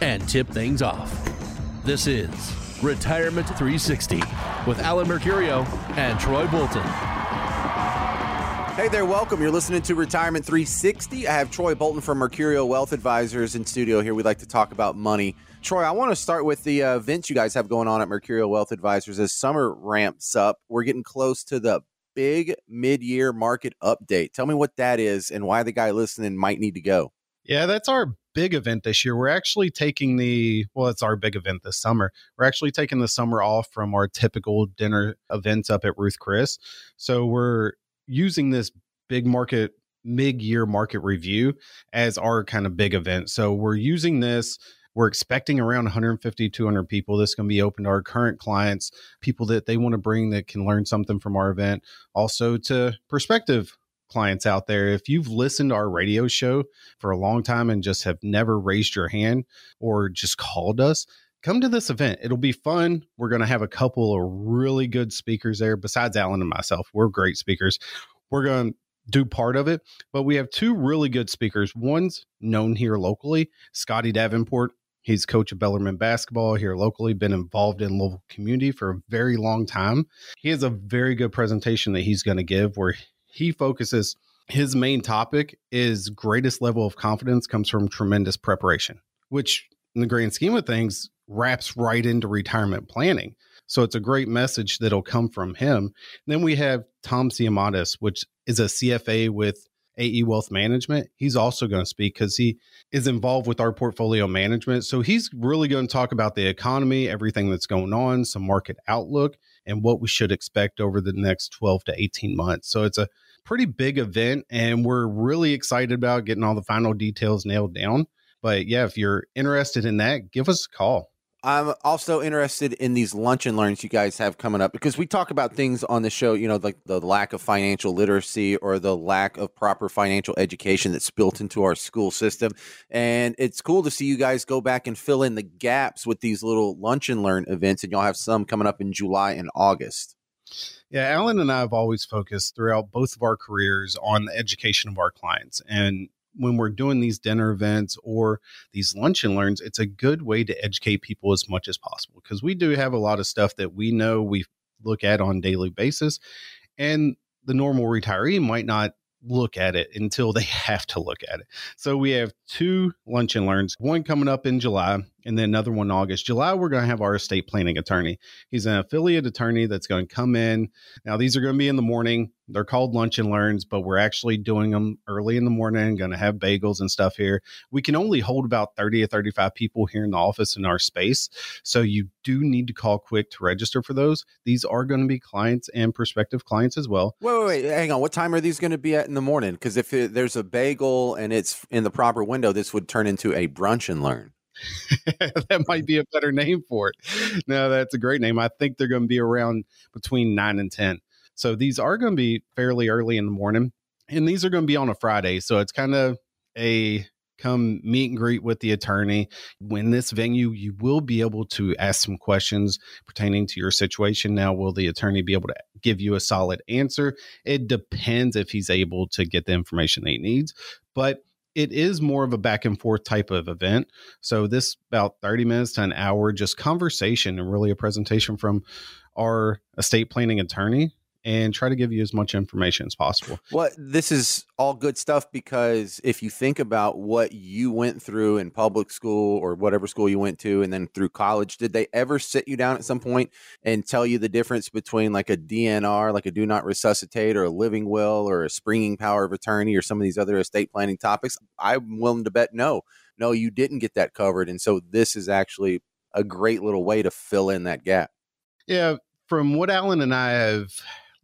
and tip things off. This is Retirement 360 with Alan Mercurio and Troy Bolton. Hey there, welcome. You're listening to Retirement 360. I have Troy Bolton from Mercurio Wealth Advisors in studio here. We'd like to talk about money. Troy, I want to start with the uh, events you guys have going on at Mercurio Wealth Advisors as summer ramps up. We're getting close to the big mid year market update. Tell me what that is and why the guy listening might need to go. Yeah, that's our big event this year. We're actually taking the, well, it's our big event this summer. We're actually taking the summer off from our typical dinner events up at Ruth Chris. So we're using this big market mid year market review as our kind of big event. So we're using this we're expecting around 150, 200 people. This to be open to our current clients, people that they want to bring that can learn something from our event, also to prospective clients out there. If you've listened to our radio show for a long time and just have never raised your hand or just called us, come to this event. It'll be fun. We're going to have a couple of really good speakers there, besides Alan and myself. We're great speakers. We're going to do part of it, but we have two really good speakers. One's known here locally, Scotty Davenport. He's coach of Bellarmine basketball here locally, been involved in local community for a very long time. He has a very good presentation that he's going to give where he focuses his main topic is greatest level of confidence comes from tremendous preparation, which in the grand scheme of things wraps right into retirement planning. So it's a great message that'll come from him. Then we have Tom Siamatis, which is a CFA with AE Wealth Management, he's also going to speak because he is involved with our portfolio management. So he's really going to talk about the economy, everything that's going on, some market outlook, and what we should expect over the next 12 to 18 months. So it's a pretty big event, and we're really excited about getting all the final details nailed down. But yeah, if you're interested in that, give us a call. I'm also interested in these lunch and learns you guys have coming up because we talk about things on the show, you know, like the lack of financial literacy or the lack of proper financial education that's built into our school system. And it's cool to see you guys go back and fill in the gaps with these little lunch and learn events. And y'all have some coming up in July and August. Yeah, Alan and I have always focused throughout both of our careers on the education of our clients. And when we're doing these dinner events or these lunch and learns, it's a good way to educate people as much as possible because we do have a lot of stuff that we know we look at on a daily basis and the normal retiree might not look at it until they have to look at it. So we have two lunch and learns, one coming up in July and then another one in August. July, we're going to have our estate planning attorney. He's an affiliate attorney that's going to come in. Now, these are going to be in the morning. They're called lunch and learns, but we're actually doing them early in the morning, going to have bagels and stuff here. We can only hold about 30 or 35 people here in the office in our space. So you do need to call quick to register for those. These are going to be clients and prospective clients as well. Wait, wait, wait. Hang on. What time are these going to be at in the morning? Because if it, there's a bagel and it's in the proper window, this would turn into a brunch and learn. that might be a better name for it. No, that's a great name. I think they're going to be around between nine and 10. So these are going to be fairly early in the morning. And these are going to be on a Friday. So it's kind of a come meet and greet with the attorney. When this venue, you will be able to ask some questions pertaining to your situation. Now, will the attorney be able to give you a solid answer? It depends if he's able to get the information that he needs. But it is more of a back and forth type of event. So this about 30 minutes to an hour, just conversation and really a presentation from our estate planning attorney and try to give you as much information as possible. Well, this is all good stuff because if you think about what you went through in public school or whatever school you went to and then through college, did they ever sit you down at some point and tell you the difference between like a DNR, like a do not resuscitate or a living will or a springing power of attorney or some of these other estate planning topics? I'm willing to bet no. No, you didn't get that covered. And so this is actually a great little way to fill in that gap. Yeah, from what Alan and I have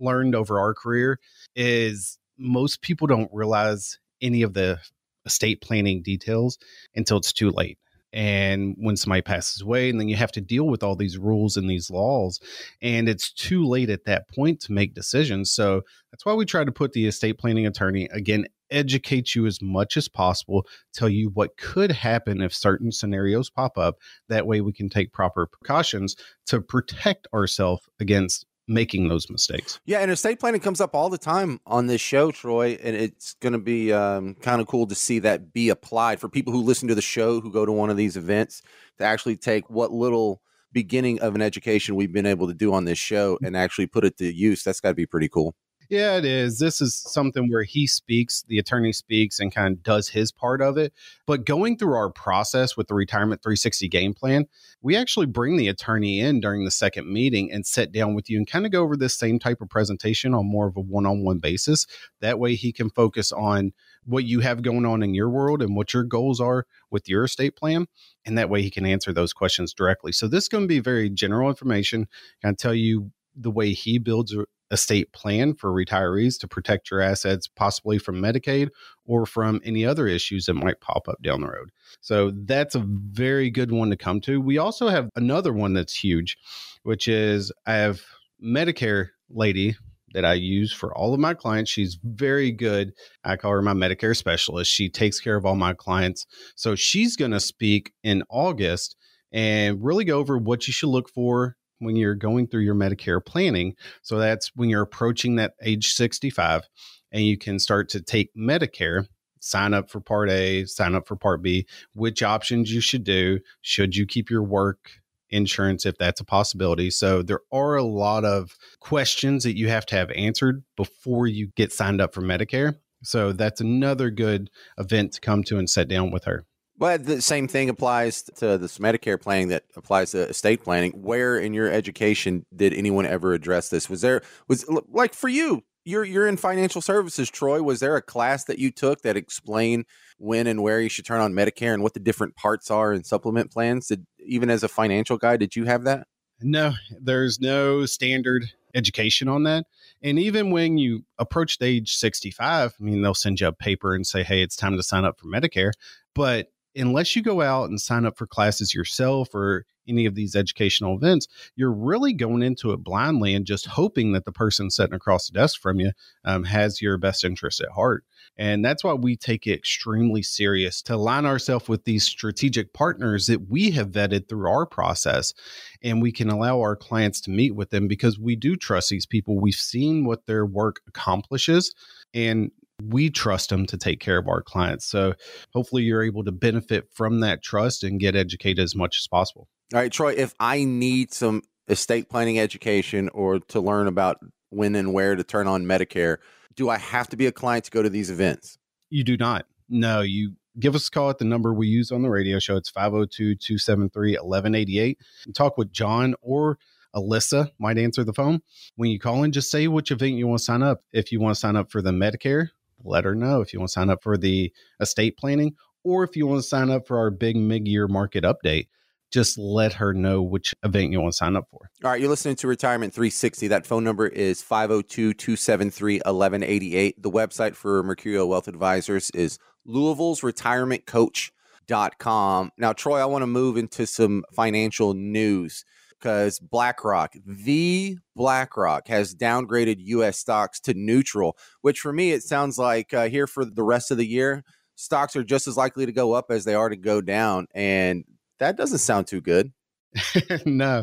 learned over our career is most people don't realize any of the estate planning details until it's too late. and when somebody passes away and then you have to deal with all these rules and these laws and it's too late at that point to make decisions so that's why we try to put the estate planning attorney again educate you as much as possible tell you what could happen if certain scenarios pop up that way we can take proper precautions to protect ourselves against making those mistakes. Yeah, and estate planning comes up all the time on this show, Troy, and it's going to be um, kind of cool to see that be applied for people who listen to the show, who go to one of these events, to actually take what little beginning of an education we've been able to do on this show and actually put it to use. That's got to be pretty cool. Yeah, it is. This is something where he speaks, the attorney speaks and kind of does his part of it. But going through our process with the Retirement 360 game plan, we actually bring the attorney in during the second meeting and sit down with you and kind of go over this same type of presentation on more of a one on one basis. That way he can focus on what you have going on in your world and what your goals are with your estate plan. And that way he can answer those questions directly. So this is going to be very general information. Can tell you the way he builds estate plan for retirees to protect your assets, possibly from Medicaid or from any other issues that might pop up down the road. So that's a very good one to come to. We also have another one that's huge, which is I have Medicare lady that I use for all of my clients. She's very good. I call her my Medicare specialist. She takes care of all my clients. So she's going to speak in August and really go over what you should look for when you're going through your Medicare planning. So that's when you're approaching that age 65 and you can start to take Medicare, sign up for Part A, sign up for Part B, which options you should do. Should you keep your work insurance if that's a possibility? So there are a lot of questions that you have to have answered before you get signed up for Medicare. So that's another good event to come to and sit down with her. But the same thing applies to this Medicare planning that applies to estate planning. Where in your education did anyone ever address this? Was there was like for you, you're you're in financial services, Troy. Was there a class that you took that explained when and where you should turn on Medicare and what the different parts are and supplement plans? Did even as a financial guy, did you have that? No, there's no standard education on that. And even when you approach the age 65, I mean, they'll send you a paper and say, hey, it's time to sign up for Medicare. But unless you go out and sign up for classes yourself or any of these educational events, you're really going into it blindly and just hoping that the person sitting across the desk from you um, has your best interest at heart. And that's why we take it extremely serious to align ourselves with these strategic partners that we have vetted through our process. And we can allow our clients to meet with them because we do trust these people. We've seen what their work accomplishes. And we trust them to take care of our clients. So hopefully you're able to benefit from that trust and get educated as much as possible. All right, Troy, if I need some estate planning education or to learn about when and where to turn on Medicare, do I have to be a client to go to these events? You do not. No, you give us a call at the number we use on the radio show. It's 502 273 1188 talk with John or Alyssa might answer the phone. When you call in, just say which event you want to sign up. If you want to sign up for the Medicare let her know if you want to sign up for the estate planning or if you want to sign up for our big mid year market update. Just let her know which event you want to sign up for. All right, you're listening to Retirement 360. That phone number is 502 273 1188. The website for Mercurio Wealth Advisors is Louisville's Retirement Coach.com. Now, Troy, I want to move into some financial news because BlackRock, the BlackRock, has downgraded U.S. stocks to neutral, which for me, it sounds like uh, here for the rest of the year, stocks are just as likely to go up as they are to go down. And that doesn't sound too good. no,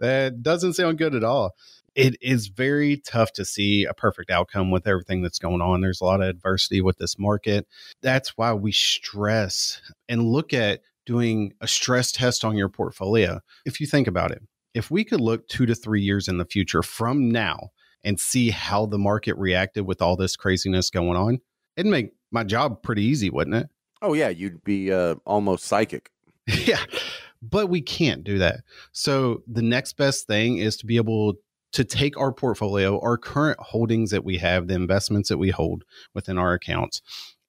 that doesn't sound good at all. It is very tough to see a perfect outcome with everything that's going on. There's a lot of adversity with this market. That's why we stress and look at doing a stress test on your portfolio. If you think about it, if we could look two to three years in the future from now and see how the market reacted with all this craziness going on, it'd make my job pretty easy, wouldn't it? Oh, yeah. You'd be uh, almost psychic. yeah. But we can't do that. So the next best thing is to be able to take our portfolio, our current holdings that we have, the investments that we hold within our accounts,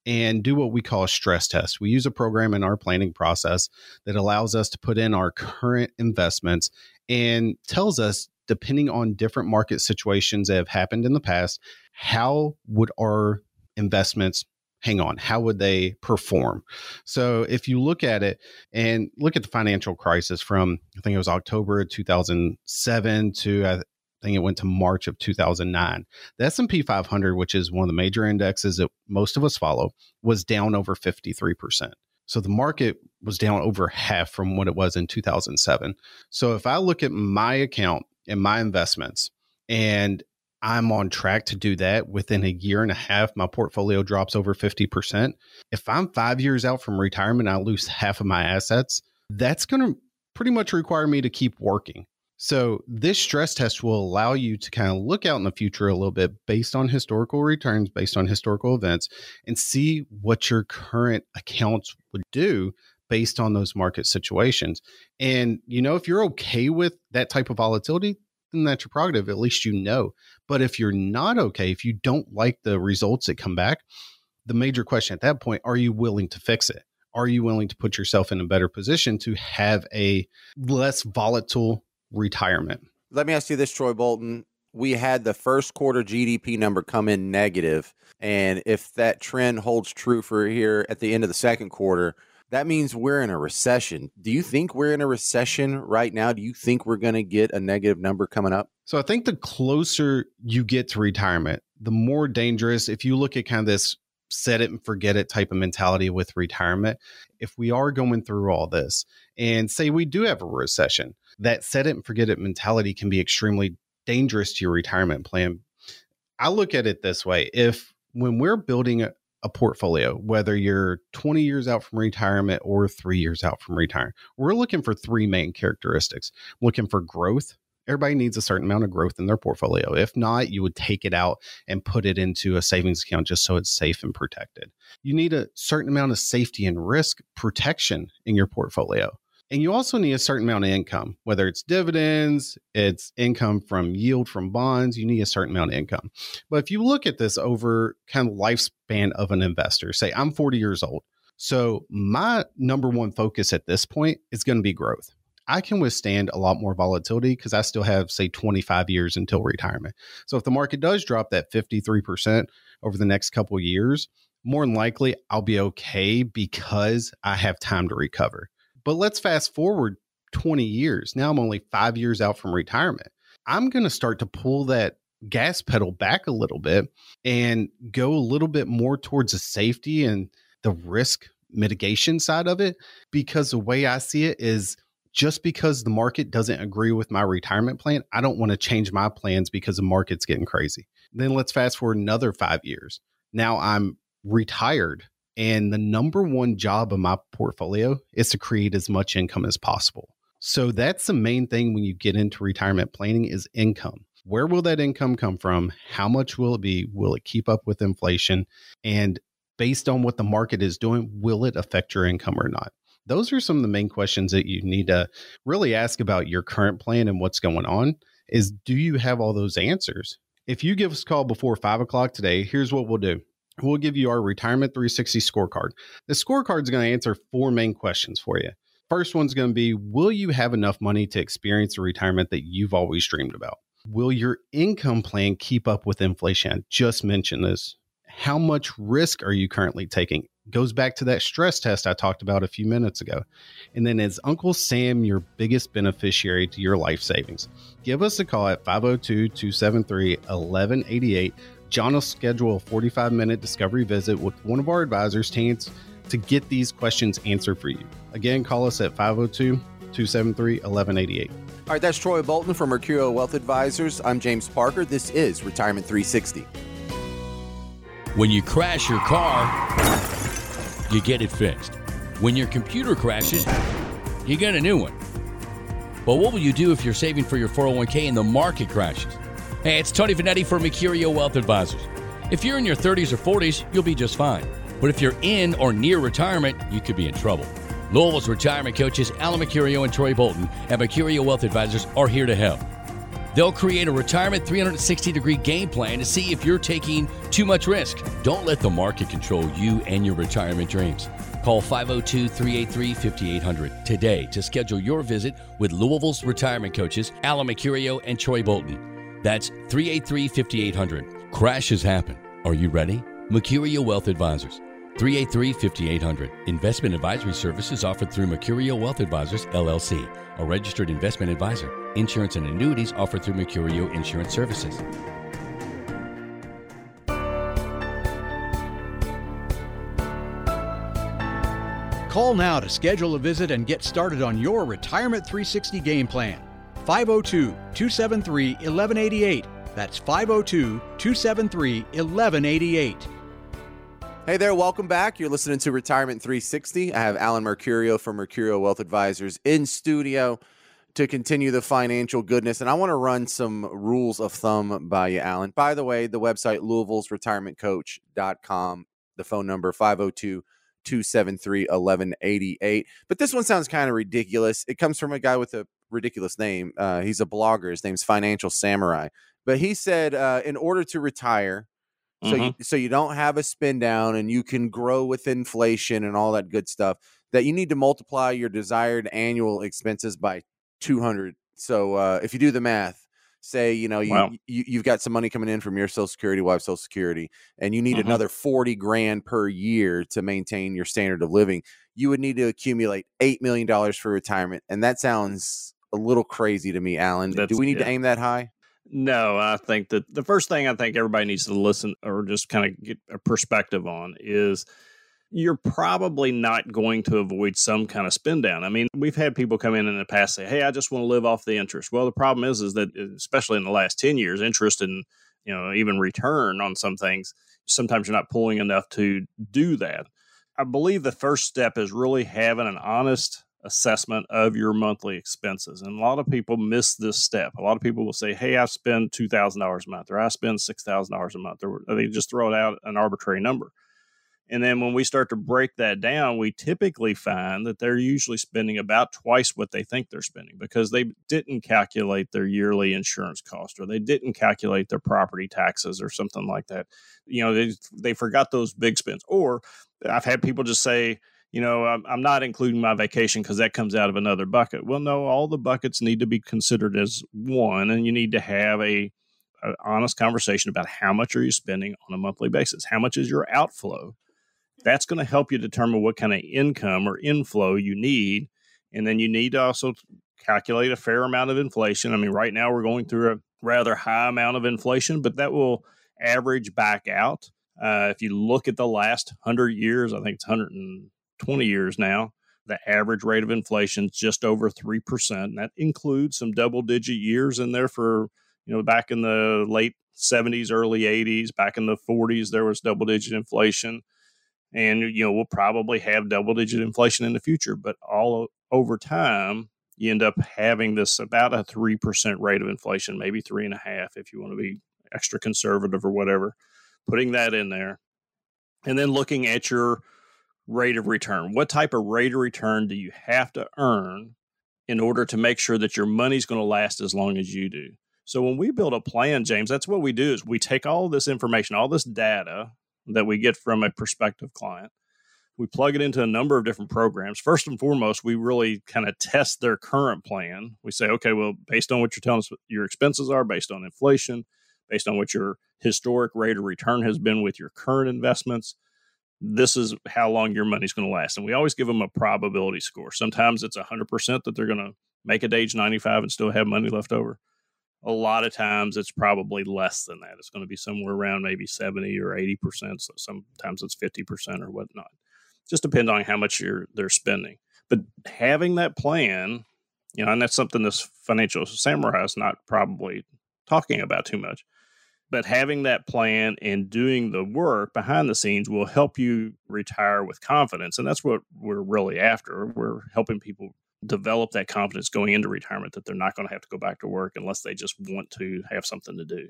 and do what we call a stress test. We use a program in our planning process that allows us to put in our current investments and tells us, depending on different market situations that have happened in the past, how would our investments hang on, how would they perform? So if you look at it and look at the financial crisis from, I think it was October 2007 to, I think it went to March of 2009. The S&P 500, which is one of the major indexes that most of us follow, was down over 53%. So the market was down over half from what it was in 2007. So if I look at my account and my investments and I'm on track to do that within a year and a half. My portfolio drops over 50%. If I'm five years out from retirement, I lose half of my assets. That's going to pretty much require me to keep working. So, this stress test will allow you to kind of look out in the future a little bit based on historical returns, based on historical events, and see what your current accounts would do based on those market situations. And, you know, if you're okay with that type of volatility, then that's your prerogative. At least you know. But if you're not okay, if you don't like the results that come back, the major question at that point are you willing to fix it? Are you willing to put yourself in a better position to have a less volatile retirement? Let me ask you this, Troy Bolton. We had the first quarter GDP number come in negative, and if that trend holds true for here at the end of the second quarter, that means we're in a recession. Do you think we're in a recession right now? Do you think we're going to get a negative number coming up? So I think the closer you get to retirement, the more dangerous. If you look at kind of this set it and forget it type of mentality with retirement, if we are going through all this and say we do have a recession, that set it and forget it mentality can be extremely dangerous to your retirement plan. I look at it this way if when we're building a, a portfolio, whether you're 20 years out from retirement or three years out from retirement. We're looking for three main characteristics. looking for growth. Everybody needs a certain amount of growth in their portfolio. If not, you would take it out and put it into a savings account just so it's safe and protected. You need a certain amount of safety and risk protection in your portfolio. And you also need a certain amount of income, whether it's dividends, it's income from yield from bonds, you need a certain amount of income. But if you look at this over kind of lifespan of an investor, say I'm 40 years old. So my number one focus at this point is going to be growth. I can withstand a lot more volatility because I still have, say, 25 years until retirement. So if the market does drop that 53% over the next couple years, more than likely I'll be okay because I have time to recover. But let's fast forward 20 years. Now I'm only five years out from retirement. I'm going to start to pull that gas pedal back a little bit and go a little bit more towards the safety and the risk mitigation side of it because the way I see it is just because the market doesn't agree with my retirement plan, I don't want to change my plans because the market's getting crazy. Then let's fast forward another five years. Now I'm retired and the number one job of my portfolio is to create as much income as possible. So that's the main thing when you get into retirement planning is income. Where will that income come from? How much will it be? Will it keep up with inflation? And based on what the market is doing, will it affect your income or not? Those are some of the main questions that you need to really ask about your current plan and what's going on is do you have all those answers? If you give us a call before five o'clock today, here's what we'll do we'll give you our retirement 360 scorecard. The scorecard is going to answer four main questions for you. First one's going to be Will you have enough money to experience the retirement that you've always dreamed about? Will your income plan keep up with inflation? I just mentioned this. How much risk are you currently taking? Goes back to that stress test I talked about a few minutes ago. And then, is Uncle Sam your biggest beneficiary to your life savings? Give us a call at 502 273 1188 John will schedule a 45 minute discovery visit with one of our advisors to, to get these questions answered for you. Again, call us at 502 273 1188. All right, that's Troy Bolton from Mercurio Wealth Advisors. I'm James Parker. This is Retirement 360. When you crash your car, you get it fixed. When your computer crashes, you get a new one. But what will you do if you're saving for your 401k and the market crashes? Hey, it's Tony Vanetti for Mercurio Wealth Advisors. If you're in your 30s or 40s, you'll be just fine. But if you're in or near retirement, you could be in trouble. Louisville's retirement coaches Alan Mercurio and Troy Bolton at Mercurio Wealth Advisors are here to help. They'll create a retirement 360 degree game plan to see if you're taking too much risk. Don't let the market control you and your retirement dreams. Call 502 383 5800 today to schedule your visit with Louisville's retirement coaches Alan Mercurio and Troy Bolton. That's 383 5800. Crashes happen. Are you ready? Mercurio Wealth Advisors. 383 5800. Investment advisory services offered through Mercurio Wealth Advisors, LLC, a registered investment advisor. Insurance and annuities offered through Mercurio Insurance Services. Call now to schedule a visit and get started on your Retirement 360 game plan. 502 273 1188. That's 502 273 1188. Hey there, welcome back. You're listening to Retirement 360. I have Alan Mercurio from Mercurio Wealth Advisors in studio to continue the financial goodness. And I want to run some rules of thumb by you, Alan. By the way, the website Louisville's retirementcoach.com, the phone number 502 273 1188. But this one sounds kind of ridiculous. It comes from a guy with a ridiculous name. Uh, he's a blogger. His name's Financial Samurai. But he said, uh, in order to retire, so Mm-hmm. you, so you don't have a spin down and you can grow with inflation and all that good stuff, that you need to multiply your desired annual expenses by 200. So uh, if you do the math, say you know you, Wow. you you've got some money coming in from your social security wife social security and you need Mhm. another 40 grand per year to maintain your standard of living you would need to accumulate 8 million dollars for retirement and that sounds a little crazy to me alan do we need to aim that high No, I think that the first thing I think everybody needs to listen or just kind of get a perspective on is you're probably not going to avoid some kind of spin down. I mean, we've had people come in in the past say, "Hey, I just want to live off the interest." Well, the problem is, is that uh, especially in the last ten years, interest and you know even return on some things, sometimes you're not pulling enough to do that. I believe the first step is really having an honest assessment of your monthly expenses. And a lot of people miss this step. A lot of people will say, Hey, I spend $2,000 a month, or I spend $6,000 a month, or they just throw it out an arbitrary number. And then when we start to break that down, we typically find that they're usually spending about twice what they think they're spending because they didn't calculate their yearly insurance cost or they didn't calculate their property taxes or something like that. You know, they, they forgot those big spends. Or I've had people just say, you know, I'm, I'm not including my vacation because that comes out of another bucket. Well, no, all the buckets need to be considered as one, and you need to have a, honest conversation about how much are you spending on a monthly basis. How much is your outflow? That's going to help you determine what kind of income or inflow you need, and then you need to also calculate a fair amount of inflation. I mean, right now we're going through a rather high amount of inflation, but that will average back out. Uh, if you look at the last 100 years, I think it's 120 years now, the average rate of inflation is just over 3%. And that includes some double digit years in there for, you know, back in the late 70s, early 80s, back in the 40s, there was double digit inflation. And, you know, we'll probably have double digit inflation in the future, but all over time, you end up having this about a 3% rate of inflation, maybe three and a half if you want to be extra conservative or whatever putting that in there, and then looking at your rate of return. What type of rate of return do you have to earn in order to make sure that your money's going to last as long as you do? So when we build a plan, James, that's what we do is we take all this information, all this data that we get from a prospective client, we plug it into a number of different programs. First and foremost, we really kind of test their current plan. We say, okay, well, based on what you're telling us your expenses are, based on inflation, based on what your historic rate of return has been with your current investments, this is how long your money's going to last. And we always give them a probability score. Sometimes it's 100% that they're going to make it to age 95 and still have money left over. A lot of times it's probably less than that. It's going to be somewhere around maybe 70 or 80%. So sometimes it's 50% or whatnot. Just depends on how much you're they're spending. But having that plan, you know, and that's something this financial samurai is not probably talking about too much but having that plan and doing the work behind the scenes will help you retire with confidence and that's what we're really after we're helping people develop that confidence going into retirement that they're not going to have to go back to work unless they just want to have something to do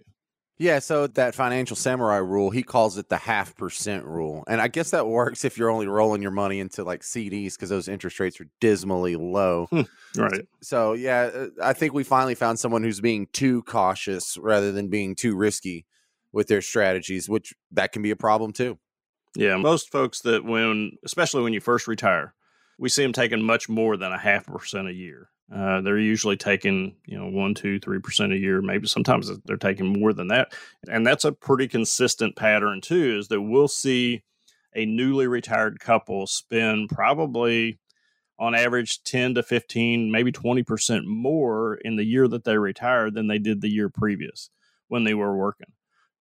Yeah, so that financial samurai rule, he calls it the half percent rule. And I guess that works if you're only rolling your money into like CDs because those interest rates are dismally low. right So, yeah, uh, I think we finally found someone who's being too cautious rather than being too risky with their strategies, which that can be a problem too. yeah most folks that when especially when you first retire we see them taking much more than a half percent a year Uh, they're usually taking, you know, one, two, three percent a year. Maybe sometimes they're taking more than that, and that's a pretty consistent pattern too. Is that we'll see a newly retired couple spend probably on average 10 to 15 maybe 20% more in the year that they retired than they did the year previous when they were working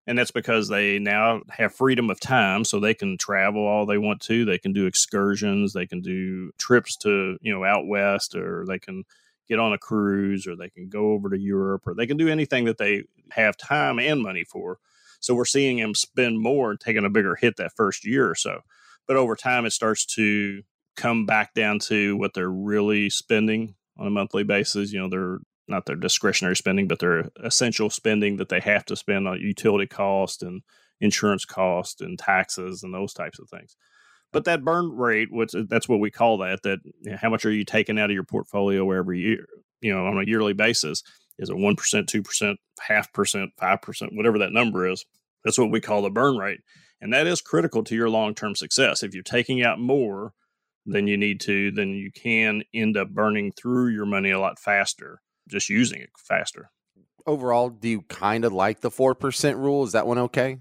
and that's because they now have freedom of time so they can travel all they want to. They can do excursions they can do trips to you know out west or they can get on a cruise or they can go over to europe or they can do anything that they have time and money for. So we're seeing them spend more and taking a bigger hit that first year or so. But over time it starts to come back down to what they're really spending on a monthly basis. You know they're not their discretionary spending, but their essential spending that they have to spend on utility cost and insurance cost and taxes and those types of things. But that burn rate, which uh, that's what we call that, that you know, how much are you taking out of your portfolio every year, you know, on a yearly basis? Is it 1%, 2%, half percent, 5%, whatever that number is? That's what we call the burn rate. And that is critical to your long term success. If you're taking out more than you need to, then you can end up burning through your money a lot faster just using it faster. Overall, do you kind of like the 4% rule? Is that one okay?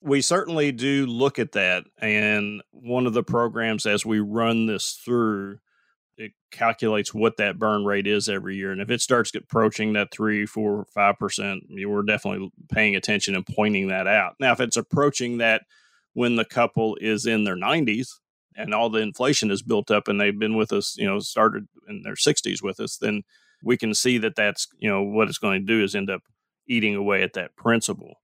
We certainly do look at that. And one of the programs, as we run this through, it calculates what that burn rate is every year. And if it starts approaching that three, four, five percent, we're definitely paying attention and pointing that out. Now, if it's approaching that when the couple is in their 90s and all the inflation is built up and they've been with us, you know, started in their 60s with us, then we can see that that's you know what it's going to do is end up eating away at that principle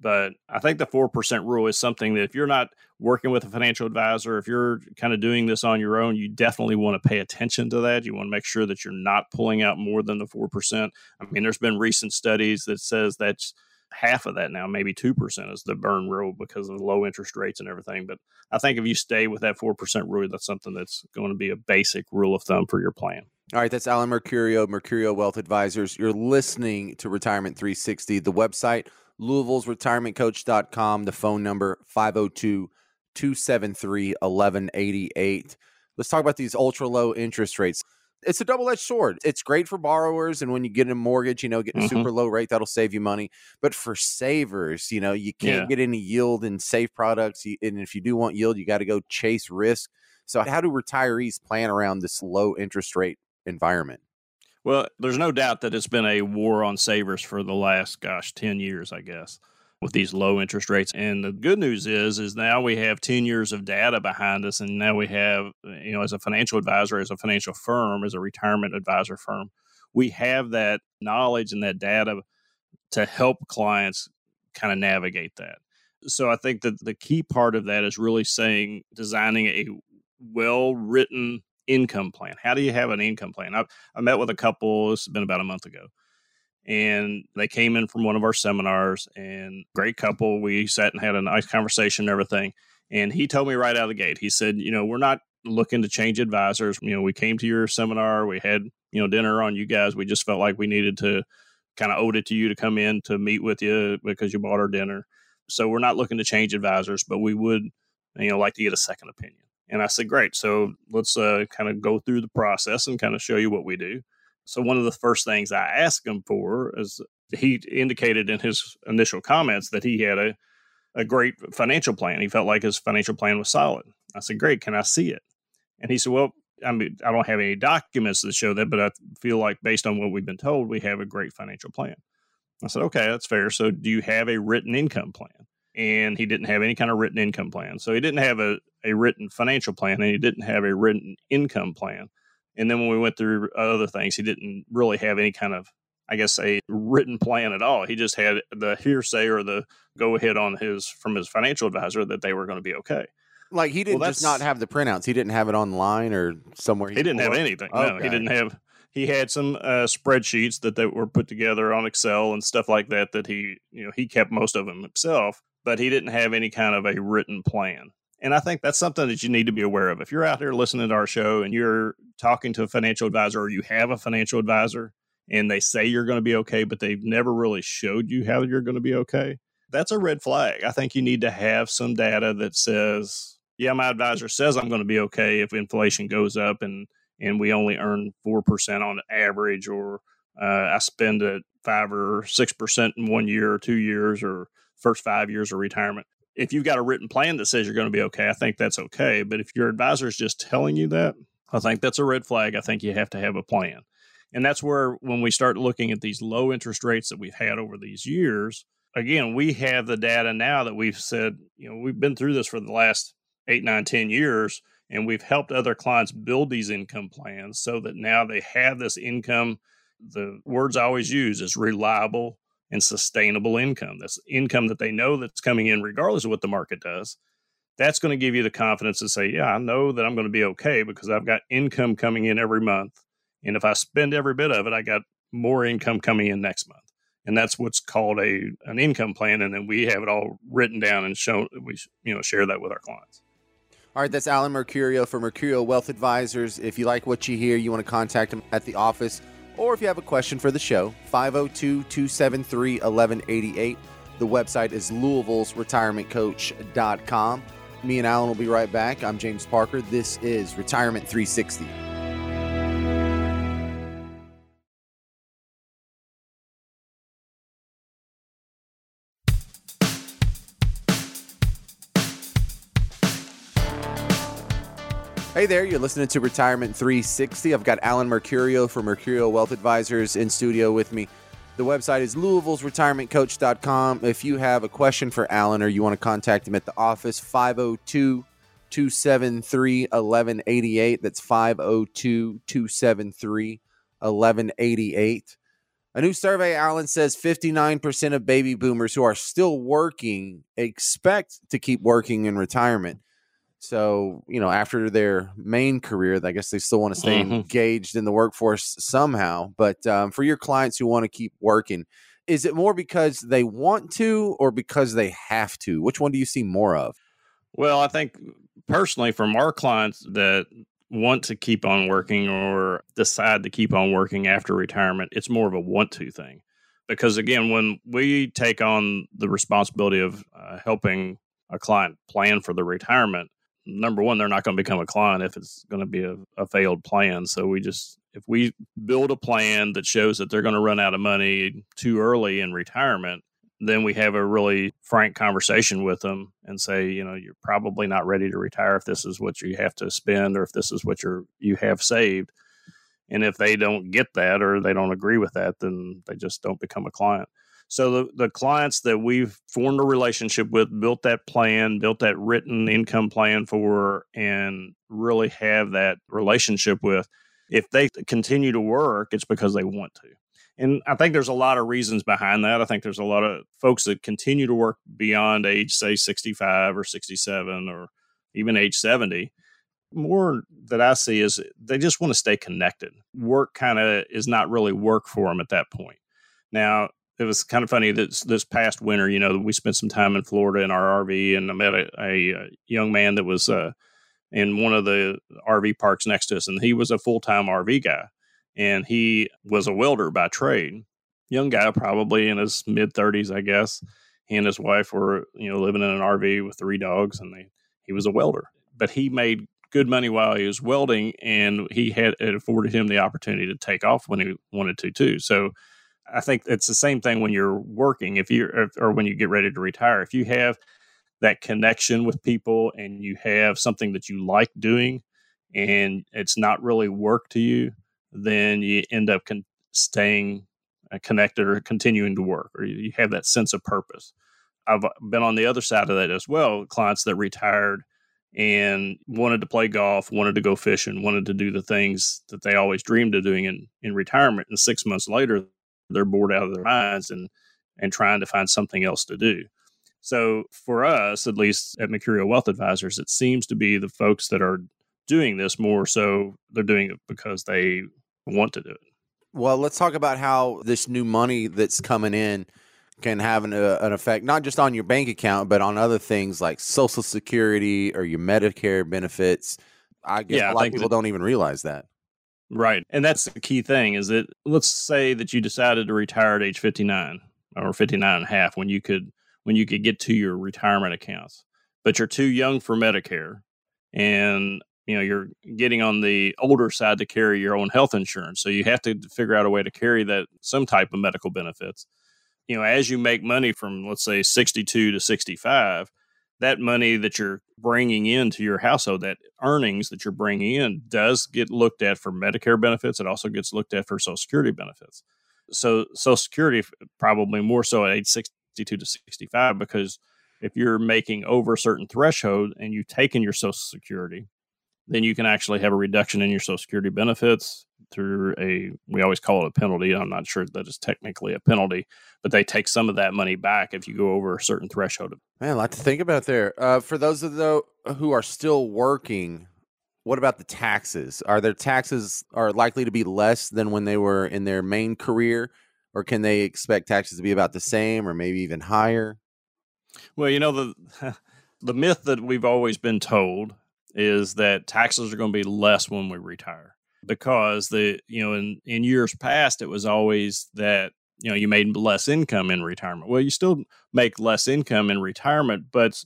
but i think the 4% rule is something that if you're not working with a financial advisor if you're kind of doing this on your own you definitely want to pay attention to that. You want to make sure that you're not pulling out more than the 4% i mean there's been recent studies that says that's half of that now maybe 2% is the burn rule because of the low interest rates and everything. But i think if you stay with that 4% rule that's something that's going to be a basic rule of thumb for your plan all right, that's Alan Mercurio, Mercurio Wealth Advisors. You're listening to Retirement 360. The website, Louisville's retirementcoach.com. The phone number, 502 273 1188. Let's talk about these ultra low interest rates. It's a double edged sword. It's great for borrowers. And when you get a mortgage, you know, get a mm-hmm. super low rate, that'll save you money. But for savers, you know, you can't yeah. get any yield in safe products. And if you do want yield, you got to go chase risk. So, how do retirees plan around this low interest rate environment. Well, there's no doubt that it's been a war on savers for the last, gosh, 10 years, I guess, with these low interest rates. And the good news is, is now we have 10 years of data behind us. And now we have, you know, as a financial advisor, as a financial firm, as a retirement advisor firm, we have that knowledge and that data to help clients kind of navigate that. So I think that the key part of that is really saying, designing a well written income plan. How do you have an income plan? I, I met with a couple, it's been about a month ago, and they came in from one of our seminars and great couple. We sat and had a nice conversation and everything. And he told me right out of the gate, he said, you know, we're not looking to change advisors. You know, we came to your seminar, we had, you know, dinner on you guys. We just felt like we needed to kind of owed it to you to come in to meet with you because you bought our dinner. So we're not looking to change advisors, but we would, you know, like to get a second opinion. And I said, great. So let's uh, kind of go through the process and kind of show you what we do. So one of the first things I asked him for is he indicated in his initial comments that he had a, a great financial plan. He felt like his financial plan was solid. I said, great. Can I see it? And he said, well, I mean, I don't have any documents that show that, but I feel like based on what we've been told, we have a great financial plan. I said, okay, that's fair. So do you have a written income plan? And he didn't have any kind of written income plan. So he didn't have a, a written financial plan and he didn't have a written income plan. And then when we went through other things, he didn't really have any kind of, I guess, a written plan at all. He just had the hearsay or the go ahead on his from his financial advisor that they were going to be okay. Like he didn't well, just not have the printouts. He didn't have it online or somewhere. He, he didn't have anything. Okay. No, he didn't have. He had some uh, spreadsheets that they were put together on Excel and stuff like that. That he, you know, he kept most of them himself but he didn't have any kind of a written plan. And I think that's something that you need to be aware of. If you're out there listening to our show and you're talking to a financial advisor or you have a financial advisor and they say you're going to be okay, but they've never really showed you how you're going to be okay, that's a red flag. I think you need to have some data that says, yeah, my advisor says I'm going to be okay if inflation goes up and and we only earn 4% on average, or uh, I spend at five or 6% in one year or two years or first five years of retirement. If you've got a written plan that says you're going to be okay, I think that's okay. But if your advisor is just telling you that, I think that's a red flag. I think you have to have a plan. And that's where, when we start looking at these low interest rates that we've had over these years, again, we have the data now that we've said, you know, we've been through this for the last eight, nine, ten years, and we've helped other clients build these income plans so that now they have this income. The words I always use is reliable and sustainable income. That's income that they know that's coming in regardless of what the market does. That's going to give you the confidence to say, yeah, I know that I'm going to be okay because I've got income coming in every month and if I spend every bit of it, I got more income coming in next month. And that's what's called a an income plan. And then we have it all written down and shown. We you know share that with our clients. All right, that's Alan Mercurio for Mercurio Wealth Advisors. If you like what you hear, you want to contact him at the office, or if you have a question for the show, 502 273 1188. The website is Louisville's retirementcoach.com. Me and Alan will be right back. I'm James Parker. This is Retirement 360. Hey there, you're listening to Retirement 360. I've got Alan Mercurio from Mercurio Wealth Advisors in studio with me. The website is Louisville's retirementcoach.com. If you have a question for Alan or you want to contact him at the office, 502 273 1188. That's 502 273 1188. A new survey, Alan says 59% of baby boomers who are still working expect to keep working in retirement. So, you know, after their main career, I guess they still want to stay mm-hmm. engaged in the workforce somehow. But um, for your clients who want to keep working, is it more because they want to or because they have to? Which one do you see more of? Well, I think personally, from our clients that want to keep on working or decide to keep on working after retirement, it's more of a want to thing. Because again, when we take on the responsibility of uh, helping a client plan for the retirement, number one, they're not going to become a client if it's going to be a, a, failed plan. So we just, if we build a plan that shows that they're going to run out of money too early in retirement, then we have a really frank conversation with them and say, you know, you're probably not ready to retire if this is what you have to spend or if this is what you're you have saved. And if they don't get that or they don't agree with that, then they just don't become a client. So the, the clients that we've formed a relationship with, built that plan, built that written income plan for, and really have that relationship with, if they continue to work, it's because they want to. And I think there's a lot of reasons behind that. I think there's a lot of folks that continue to work beyond age, say, 65 or 67 or even age 70 more that I see is they just want to stay connected. Work kind of is not really work for them at that point. Now, it was kind of funny that this past winter, you know, we spent some time in Florida in our RV, and I met a, a uh, young man that was uh, in one of the RV parks next to us, and he was a full time RV guy, and he was a welder by trade. Young guy, probably in his mid thirties, I guess. He and his wife were, you know, living in an RV with three dogs, and they he was a welder, but he made good money while he was welding, and he had it afforded him the opportunity to take off when he wanted to too. So I think it's the same thing when you're working, if you or when you get ready to retire. If you have that connection with people and you have something that you like doing, and it's not really work to you, then you end up con- staying uh, connected or continuing to work, or you have that sense of purpose. I've been on the other side of that as well. Clients that retired and wanted to play golf, wanted to go fishing, wanted to do the things that they always dreamed of doing in, in retirement. And six months later, they're bored out of their minds and and trying to find something else to do. So for us, at least at Mercurio Wealth Advisors, it seems to be the folks that are doing this more so they're doing it because they want to do it. Well, let's talk about how this new money that's coming in can have an, uh, an effect not just on your bank account but on other things like social security or your medicare benefits i guess yeah, a lot of people that, don't even realize that Right. And that's the key thing is that let's say that you decided to retire at age 59 or 59 and a half when you could when you could get to your retirement accounts. But you're too young for Medicare and you know you're getting on the older side to carry your own health insurance so you have to figure out a way to carry that some type of medical benefits you know as you make money from let's say 62 to 65 that money that you're bringing into your household that earnings that you're bringing in does get looked at for medicare benefits. It also gets looked at for social security benefits. So social security probably more so at age 62 to 65 because if you're making over a certain threshold and you've taken your social security then you can actually have a reduction in your social security benefits through a we always call it a penalty. I'm not sure that is technically a penalty but they take some of that money back if you go over a certain threshold. Man a lot to think about there. Uh, for those of those who are still working what about the taxes? Are their taxes are likely to be less than when they were in their main career or can they expect taxes to be about the same or maybe even higher? Well you know the the myth that we've always been told is that taxes are going to be less when we retire. Because the you know in in years past it was always that you know you made less income in retirement. Well you still make less income in retirement but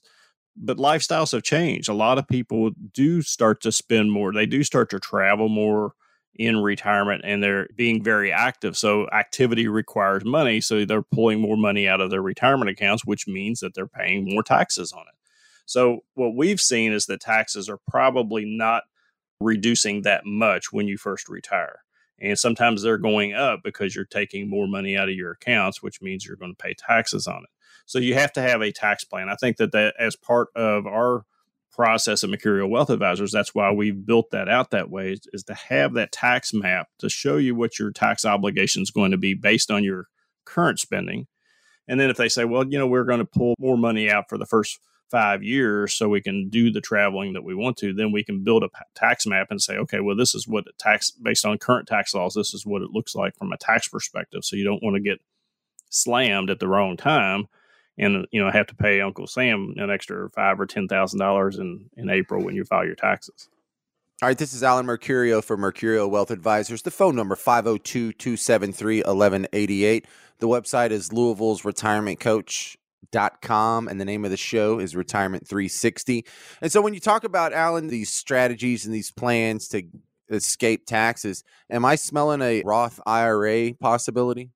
but lifestyles have changed. A lot of people do start to spend more. They do start to travel more in retirement and they're being very active. So activity requires money so they're pulling more money out of their retirement accounts which means that they're paying more taxes on it so what we've seen is that taxes are probably not reducing that much when you first retire. And sometimes they're going up because you're taking more money out of your accounts, which means you're going to pay taxes on it. So you have to have a tax plan. I think that, that as part of our process of Mercurio Wealth Advisors, that's why we've built that out that way, is, is to have that tax map to show you what your tax obligation is going to be based on your current spending. And then if they say, well, you know, we're going to pull more money out for the first – five years so we can do the traveling that we want to, then we can build a tax map and say, okay, well, this is what tax based on current tax laws, this is what it looks like from a tax perspective. So you don't want to get slammed at the wrong time and you know have to pay Uncle Sam an extra five or ten thousand dollars in in April when you file your taxes. All right, this is Alan Mercurio for Mercurio Wealth Advisors. The phone number 502-273-1188. The website is Louisville's Retirement Coach dot com and the name of the show is retirement 360 and so when you talk about alan these strategies and these plans to escape taxes am i smelling a roth ira possibility?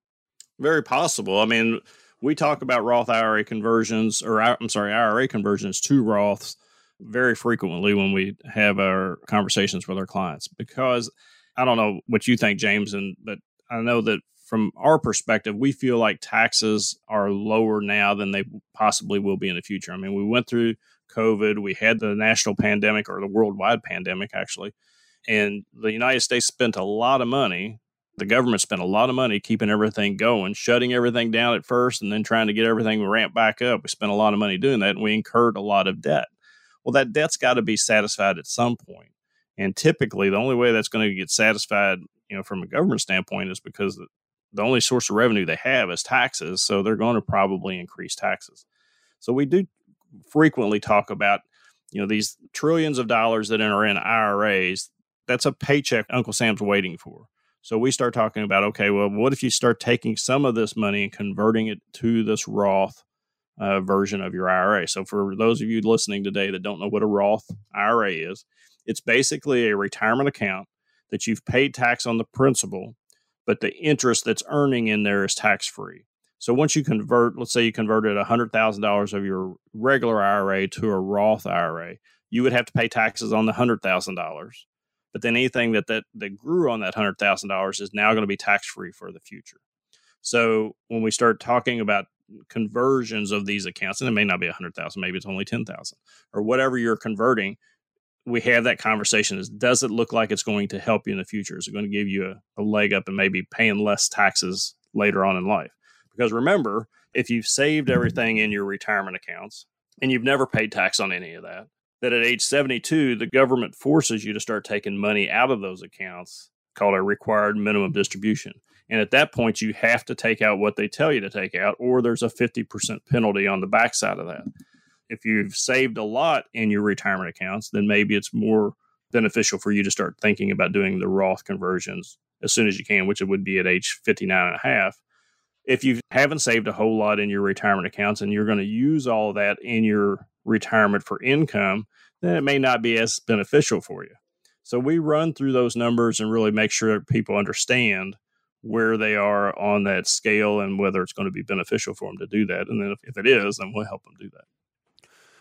Very possible. I mean we talk about roth ira conversions or i'm sorry ira conversions to roths very frequently when we have our conversations with our clients because i don't know what you think james and but i know that from our perspective, we feel like taxes are lower now than they possibly will be in the future. I mean, we went through COVID, we had the national pandemic or the worldwide pandemic, actually, and the United States spent a lot of money. The government spent a lot of money keeping everything going, shutting everything down at first, and then trying to get everything ramped back up. We spent a lot of money doing that, and we incurred a lot of debt. Well, that debt's got to be satisfied at some point. And typically, the only way that's going to get satisfied, you know, from a government standpoint, is because the only source of revenue they have is taxes. So they're going to probably increase taxes. So we do frequently talk about, you know, these trillions of dollars that are in IRAs. That's a paycheck Uncle Sam's waiting for. So we start talking about, okay, well, what if you start taking some of this money and converting it to this Roth uh, version of your IRA? So for those of you listening today that don't know what a Roth IRA is, it's basically a retirement account that you've paid tax on the principal but the interest that's earning in there is tax free. So once you convert, let's say you converted $100,000 of your regular IRA to a Roth IRA, you would have to pay taxes on the $100,000. But then anything that, that, that grew on that $100,000 is now going to be tax free for the future. So when we start talking about conversions of these accounts, and it may not be 100,000, maybe it's only 10,000 or whatever you're converting, we have that conversation is does it look like it's going to help you in the future? Is it going to give you a, a leg up and maybe paying less taxes later on in life? Because remember, if you've saved everything in your retirement accounts and you've never paid tax on any of that, that at age 72, the government forces you to start taking money out of those accounts called a required minimum distribution. And at that point, you have to take out what they tell you to take out, or there's a 50% penalty on the backside of that if you've saved a lot in your retirement accounts, then maybe it's more beneficial for you to start thinking about doing the Roth conversions as soon as you can, which it would be at age 59 and a half. If you haven't saved a whole lot in your retirement accounts and you're going to use all that in your retirement for income, then it may not be as beneficial for you. So we run through those numbers and really make sure people understand where they are on that scale and whether it's going to be beneficial for them to do that. And then if, if it is, then we'll help them do that.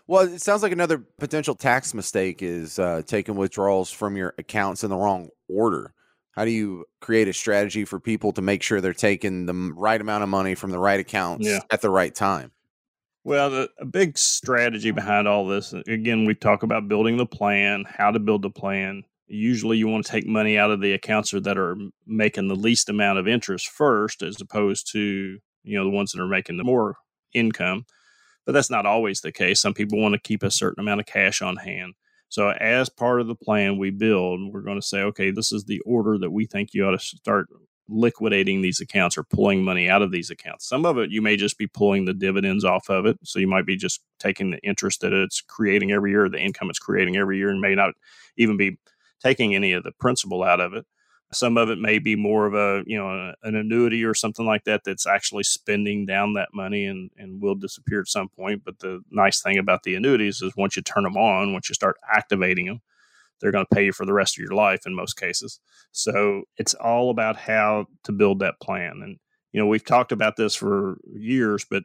Well, it sounds like another potential tax mistake is uh, taking withdrawals from your accounts in the wrong order. How do you create a strategy for people to make sure they're taking the right amount of money from the right accounts Yeah. at the right time? Well, the, a big strategy behind all this, again, we talk about building the plan, how to build the plan. Usually, you want to take money out of the accounts that are making the least amount of interest first, as opposed to you know the ones that are making the more income. But that's not always the case. Some people want to keep a certain amount of cash on hand. So, as part of the plan we build, we're going to say, okay, this is the order that we think you ought to start liquidating these accounts or pulling money out of these accounts. Some of it you may just be pulling the dividends off of it. So you might be just taking the interest that it's creating every year, the income it's creating every year, and may not even be taking any of the principal out of it. Some of it may be more of a, you know, an annuity or something like that that's actually spending down that money and, and will disappear at some point. But the nice thing about the annuities is once you turn them on, once you start activating them, they're going to pay you for the rest of your life in most cases. So it's all about how to build that plan. And, you know, we've talked about this for years, but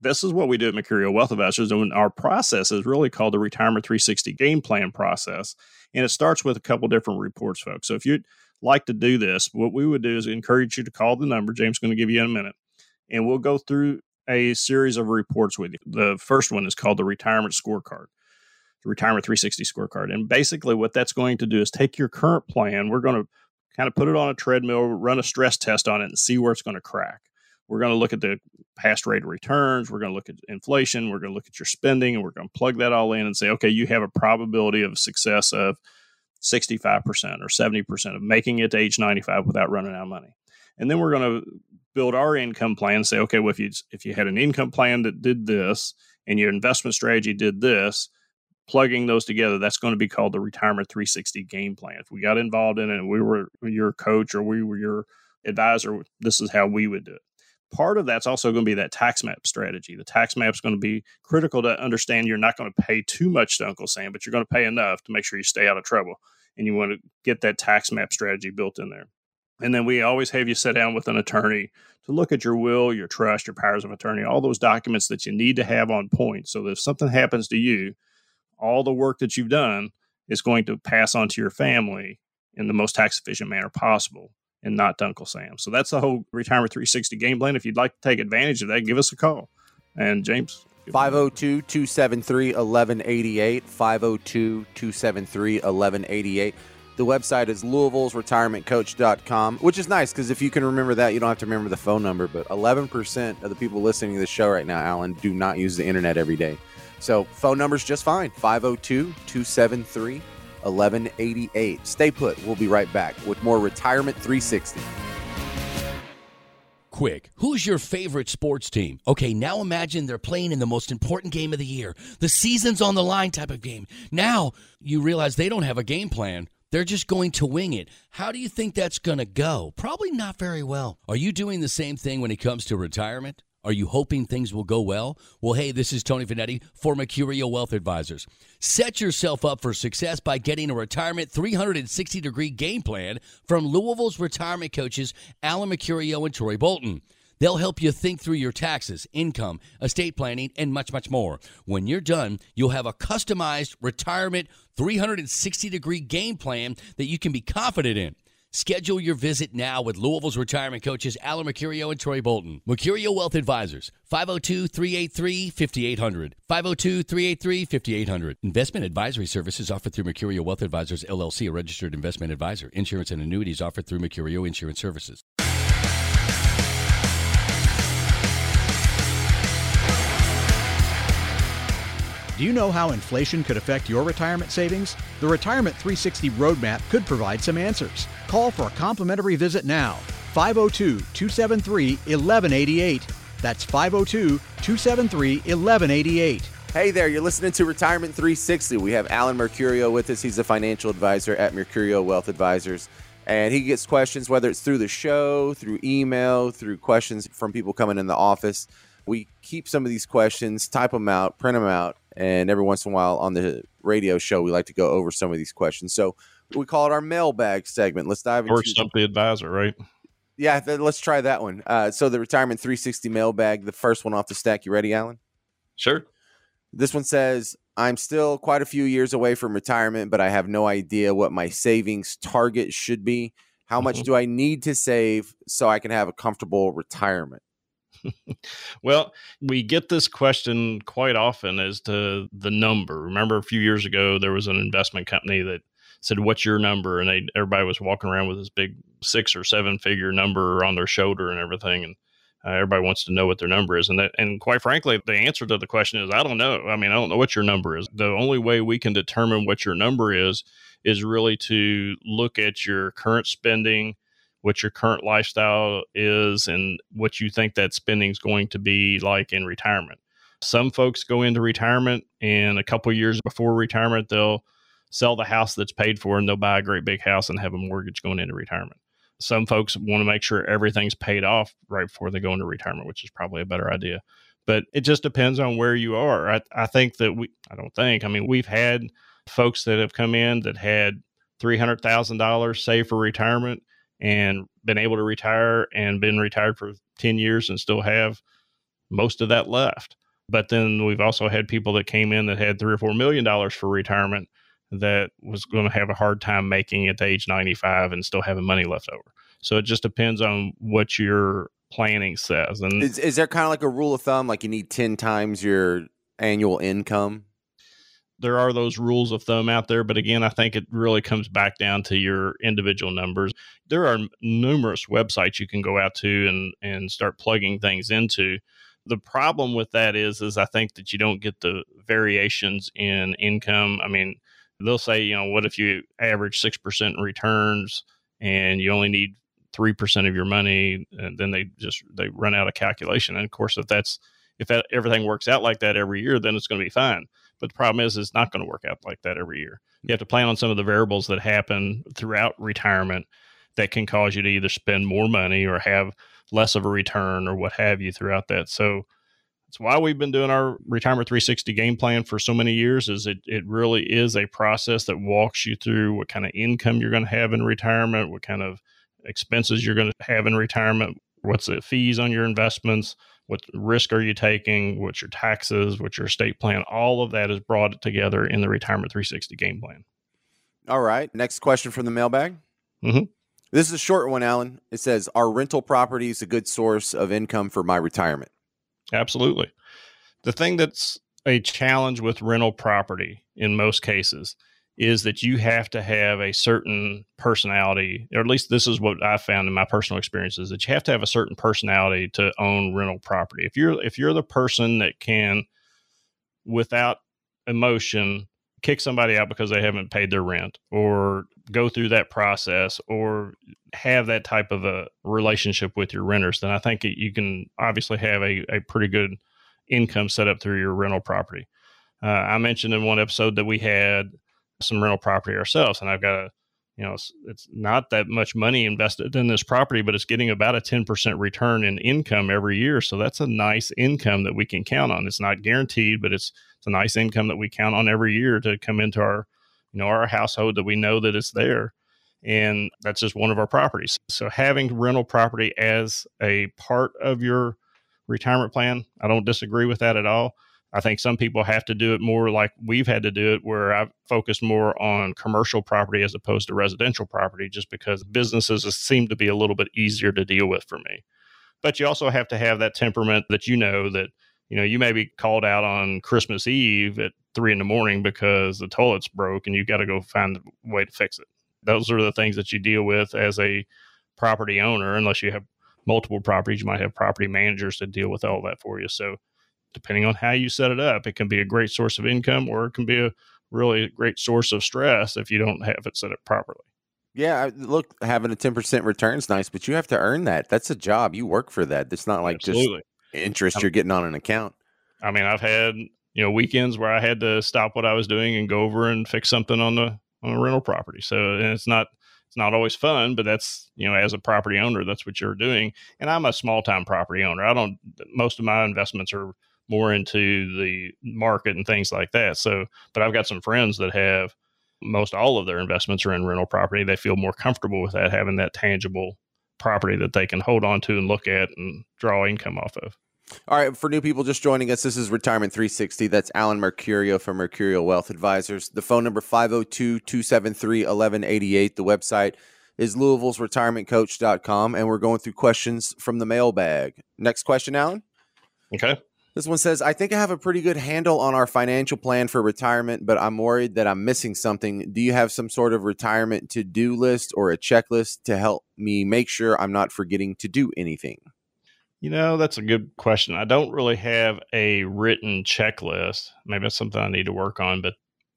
this is what we do at Mercurio Wealth Advisors. And our process is really called the Retirement 360 Game Plan process. And it starts with a couple different reports, folks. So if you'd like to do this, what we would do is encourage you to call the number James is going to give you in a minute. And we'll go through a series of reports with you. The first one is called the Retirement Scorecard the Retirement 360 scorecard. And basically, what that's going to do is take your current plan. We're going to kind of put it on a treadmill, run a stress test on it, and see where it's going to crack. We're going to look at the past rate of returns. We're going to look at inflation. We're going to look at your spending, and we're going to plug that all in and say, okay, you have a probability of success of 65% or 70% of making it to age 95 without running out of money. And then we're going to build our income plan and say, okay, well, if you if you had an income plan that did this and your investment strategy did this, plugging those together, that's going to be called the Retirement 360 Game Plan. If we got involved in it and we were your coach or we were your advisor, this is how we would do it. Part of that's also going to be that tax map strategy. The tax map is going to be critical to understand you're not going to pay too much to Uncle Sam, but you're going to pay enough to make sure you stay out of trouble. And you want to get that tax map strategy built in there. And then we always have you sit down with an attorney to look at your will, your trust, your powers of attorney, all those documents that you need to have on point so that if something happens to you, all the work that you've done is going to pass on to your family in the most tax efficient manner possible and not to Uncle Sam. So that's the whole Retirement 360 game plan. If you'd like to take advantage of that, give us a call. And James, 502 273 1188. 502 273 1188. The website is Louisville's retirementcoach.com, which is nice because if you can remember that, you don't have to remember the phone number. But 11% of the people listening to the show right now, Alan, do not use the internet every day. So phone number's just fine 502 273 1188. Stay put. We'll be right back with more Retirement 360. Quick, who's your favorite sports team? Okay, now imagine they're playing in the most important game of the year, the season's on the line type of game. Now you realize they don't have a game plan. They're just going to wing it. How do you think that's going to go? Probably not very well. Are you doing the same thing when it comes to retirement? Are you hoping things will go well? Well, hey, this is Tony Finetti for Mercurio Wealth Advisors. Set yourself up for success by getting a retirement 360 degree game plan from Louisville's retirement coaches, Alan Mercurio and Troy Bolton. They'll help you think through your taxes, income, estate planning, and much, much more. When you're done, you'll have a customized retirement 360 degree game plan that you can be confident in. Schedule your visit now with Louisville's retirement coaches Alan Mercurio and Troy Bolton. Mercurio Wealth Advisors, 502 383 5800. 502 383 5800. Investment advisory services offered through Mercurio Wealth Advisors LLC, a registered investment advisor. Insurance and annuities offered through Mercurio Insurance Services. Do you know how inflation could affect your retirement savings? The Retirement 360 Roadmap could provide some answers. Call for a complimentary visit now. 502 273 1188. That's 502 273 1188. Hey there, you're listening to Retirement 360. We have Alan Mercurio with us. He's a financial advisor at Mercurio Wealth Advisors. And he gets questions, whether it's through the show, through email, through questions from people coming in the office. We keep some of these questions, type them out, print them out, And every once in a while on the radio show, we like to go over some of these questions. So we call it our mailbag segment. Let's dive into First up the advisor, right? Yeah, th- let's try that one. Uh, so the retirement 360 mailbag, the first one off the stack. You ready, Alan? Sure. This one says, I'm still quite a few years away from retirement, but I have no idea what my savings target should be. How much Mhm. do I need to save so I can have a comfortable retirement? Well, we get this question quite often as to the number. Remember, a few years ago, there was an investment company that said, "What's your number?" and they everybody was walking around with this big six or seven figure number on their shoulder and everything, and uh, everybody wants to know what their number is. And that, and quite frankly, the answer to the question is, I don't know. I mean, I don't know what your number is. The only way we can determine what your number is is really to look at your current spending what your current lifestyle is and what you think that spending is going to be like in retirement. Some folks go into retirement and a couple years before retirement they'll sell the house that's paid for and they'll buy a great big house and have a mortgage going into retirement. Some folks want to make sure everything's paid off right before they go into retirement, which is probably a better idea. But it just depends on where you are. I, I think that we, I don't think, I mean, we've had folks that have come in that had $300,000 saved for retirement and been able to retire and been retired for 10 years and still have most of that left. But then we've also had people that came in that had three or four million dollars for retirement that was going to have a hard time making it to age 95 and still having money left over. So it just depends on what your planning says. And Is, is there kind of like a rule of thumb, like you need 10 times your annual income? There are those rules of thumb out there, but again, I think it really comes back down to your individual numbers. There are numerous websites you can go out to and and start plugging things into. The problem with that is is I think that you don't get the variations in income. I mean, they'll say, you know, what if you average 6% in returns and you only need 3% of your money and then they just they run out of calculation. And of course, if that's if that, everything works out like that every year, then it's going to be fine. But the problem is, it's not going to work out like that every year. You have to plan on some of the variables that happen throughout retirement that can cause you to either spend more money or have less of a return or what have you throughout that. So that's why we've been doing our retirement 360 game plan for so many years is it, it really is a process that walks you through what kind of income you're going to have in retirement, what kind of expenses you're going to have in retirement, what's the fees on your investments, what risk are you taking, what's your taxes, what's your estate plan. All of that is brought together in the retirement 360 game plan. All right. Next question from the mailbag. Mhm. This is a short one, Alan. It says, Are rental properties a good source of income for my retirement? Absolutely. The thing that's a challenge with rental property in most cases is that you have to have a certain personality, or at least this is what I found in my personal experiences, that you have to have a certain personality to own rental property. If you're if you're the person that can without emotion kick somebody out because they haven't paid their rent or go through that process or have that type of a relationship with your renters, then I think you can obviously have a, a pretty good income set up through your rental property. Uh, I mentioned in one episode that we had some rental property ourselves, and I've got a, you know, it's, it's not that much money invested in this property, but it's getting about a 10% return in income every year. So that's a nice income that we can count on. It's not guaranteed, but it's, it's a nice income that we count on every year to come into our, you know, our household that we know that it's there and that's just one of our properties. So having rental property as a part of your retirement plan, I don't disagree with that at all. I think some people have to do it more like we've had to do it, where I've focused more on commercial property as opposed to residential property, just because businesses seem to be a little bit easier to deal with for me. But you also have to have that temperament that you know that you know you may be called out on Christmas Eve at three in the morning because the toilet's broke and you've got to go find a way to fix it those are the things that you deal with as a property owner unless you have multiple properties you might have property managers that deal with all that for you so depending on how you set it up it can be a great source of income or it can be a really great source of stress if you don't have it set up properly Yeah, look, having a 10% return is nice, but you have to earn that. That's a job. You work for that. It's not like absolutely just interest um you're getting on an account. i mean i've had you know weekends where i had to stop what i was doing and go over and fix something on the on a rental property so and it's not it's not always fun but that's you know as a property owner that's what you're doing and i'm a small time property owner i don't most of my investments are more into the market and things like that. So, but I've got some friends that have most all of their investments are in rental property. They feel more comfortable with that, having that tangible property that they can hold on to and look at and draw income off of. All right, for new people just joining us, this is Retirement 360. That's Alan Mercurio from Mercurio Wealth Advisors. The phone number 502-273-1188. The website is Louisville's retirementcoach.com and we're going through questions from the mailbag. Next question, Alan. Okay. This one says, I think I have a pretty good handle on our financial plan for retirement, but I'm worried that I'm missing something. Do you have some sort of retirement to do list or a checklist to help me make sure I'm not forgetting to do anything? You know, that's a good question. I don't really have a written checklist. Maybe that's something I need to work on, but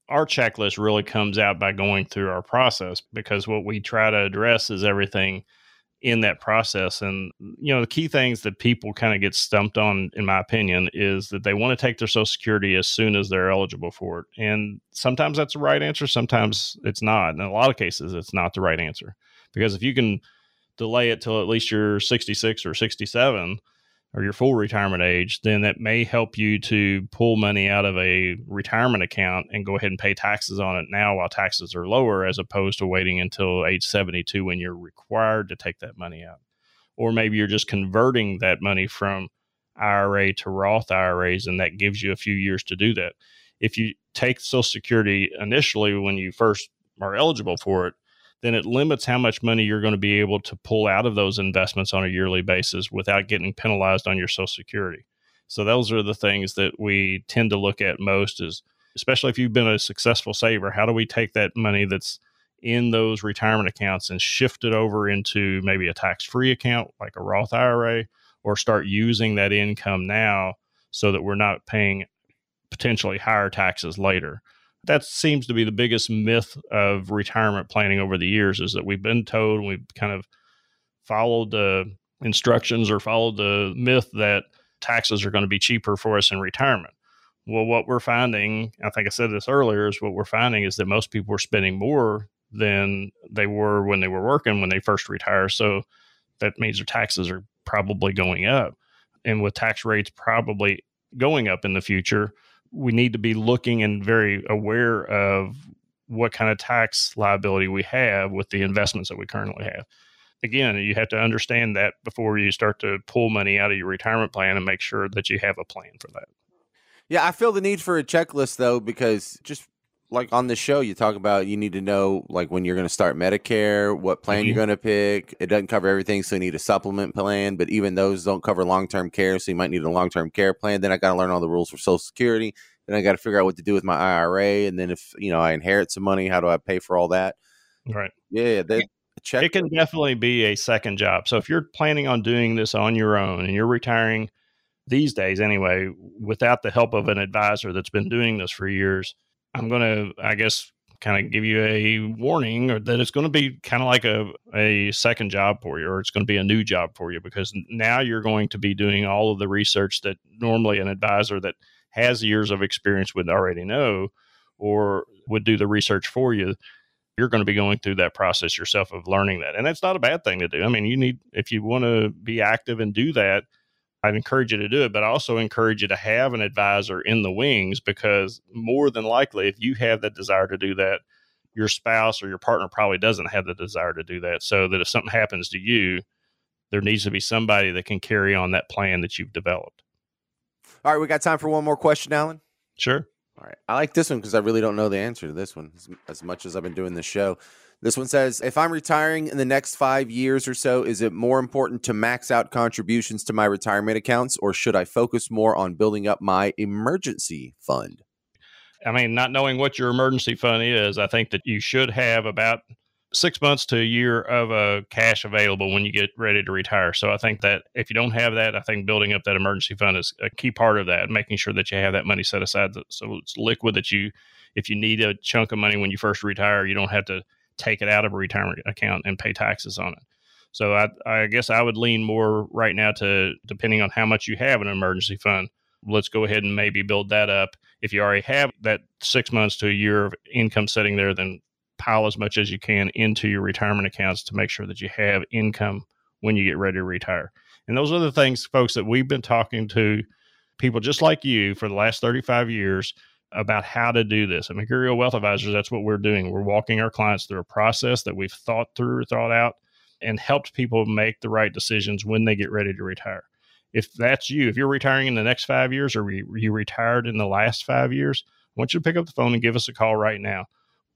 our checklist really comes out by going through our process because what we try to address is everything in that process. And, you know, the key things that people kind of get stumped on, in my opinion, is that they want to take their Social Security as soon as they're eligible for it. And sometimes that's the right answer, sometimes it's not. In a lot of cases, it's not the right answer. Because if you can delay it till at least you're 66 or 67, or your full retirement age, then that may help you to pull money out of a retirement account and go ahead and pay taxes on it now while taxes are lower, as opposed to waiting until age 72 when you're required to take that money out. Or maybe you're just converting that money from IRA to Roth IRAs, and that gives you a few years to do that. If you take Social Security initially when you first are eligible for it, then it limits how much money you're going to be able to pull out of those investments on a yearly basis without getting penalized on your social security. So those are the things that we tend to look at most is especially if you've been a successful saver, how do we take that money that's in those retirement accounts and shift it over into maybe a tax-free account like a Roth IRA or start using that income now so that we're not paying potentially higher taxes later that seems to be the biggest myth of retirement planning over the years is that we've been told we've kind of followed the instructions or followed the myth that taxes are going to be cheaper for us in retirement. Well, what we're finding, I think I said this earlier, is what we're finding is that most people are spending more than they were when they were working when they first retire. So that means their taxes are probably going up. And with tax rates probably going up in the future, we need to be looking and very aware of what kind of tax liability we have with the investments that we currently have. Again, you have to understand that before you start to pull money out of your retirement plan and make sure that you have a plan for that. Yeah, I feel the need for a checklist though, because just like on the show, you talk about you need to know like when you're going to start Medicare, what plan mm-hmm. you're going to pick. It doesn't cover everything, so you need a supplement plan. But even those don't cover long term care, so you might need a long term care plan. Then I got to learn all the rules for Social Security. Then I got to figure out what to do with my IRA, and then if you know I inherit some money, how do I pay for all that? Right. Yeah. That, check. It can definitely be a second job. So if you're planning on doing this on your own and you're retiring these days anyway, without the help of an advisor that's been doing this for years I'm going to, I guess, kind of give you a warning that it's going to be kind of like a, a second job for you or it's going to be a new job for you because now you're going to be doing all of the research that normally an advisor that has years of experience would already know or would do the research for you you're going to be going through that process yourself of learning that. And that's not a bad thing to do. I mean you need if you want to be active and do that I'd encourage you to do it, but I also encourage you to have an advisor in the wings because more than likely, if you have that desire to do that, your spouse or your partner probably doesn't have the desire to do that. So that if something happens to you, there needs to be somebody that can carry on that plan that you've developed. All right, we got time for one more question, Alan. Sure. All right. I like this one because I really don't know the answer to this one as, as much as I've been doing this show. This one says, if I'm retiring in the next five years or so, is it more important to max out contributions to my retirement accounts or should I focus more on building up my emergency fund? I mean, not knowing what your emergency fund is, I think that you should have about six months to a year of uh, cash available when you get ready to retire. So I think that if you don't have that, I think building up that emergency fund is a key part of that, making sure that you have that money set aside so it's liquid that you, if you need a chunk of money when you first retire, you don't have to take it out of a retirement account and pay taxes on it. So I, I guess I would lean more right now to depending on how much you have in an emergency fund. Let's go ahead and maybe build that up. If you already have that six months to a year of income sitting there, then pile as much as you can into your retirement accounts to make sure that you have income when you get ready to retire. And those are the things, folks, that we've been talking to people just like you for the last 35 years about how to do this. At Mercurio Wealth Advisors, that's what we're doing. We're walking our clients through a process that we've thought through, thought out, and helped people make the right decisions when they get ready to retire. If that's you, if you're retiring in the next five years or you retired in the last five years, I want you to pick up the phone and give us a call right now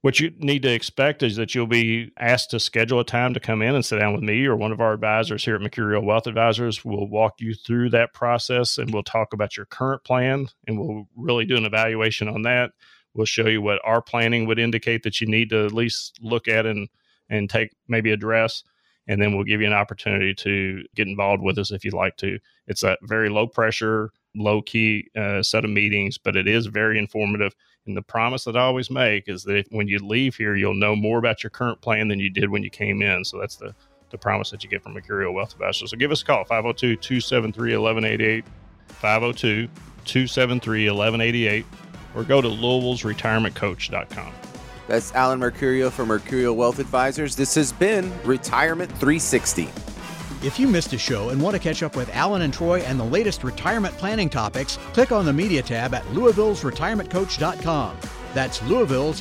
what you need to expect is that you'll be asked to schedule a time to come in and sit down with me or one of our advisors here at Mercurio Wealth Advisors. We'll walk you through that process and we'll talk about your current plan and we'll really do an evaluation on that. We'll show you what our planning would indicate that you need to at least look at and and take maybe address and then we'll give you an opportunity to get involved with us if you'd like to. It's a very low pressure, low key uh, set of meetings, but it is very informative and the promise that I always make is that if, when you leave here, you'll know more about your current plan than you did when you came in. So that's the, the promise that you get from Mercurio Wealth Advisors. So give us a call, 502 273 1188, 502 273 1188, or go to Louisville's retirementcoach.com. That's Alan Mercurio from Mercurio Wealth Advisors. This has been Retirement 360. If you missed a show and want to catch up with Alan and Troy and the latest retirement planning topics, click on the media tab at Louisville's retirementcoach.com. That's Louisville's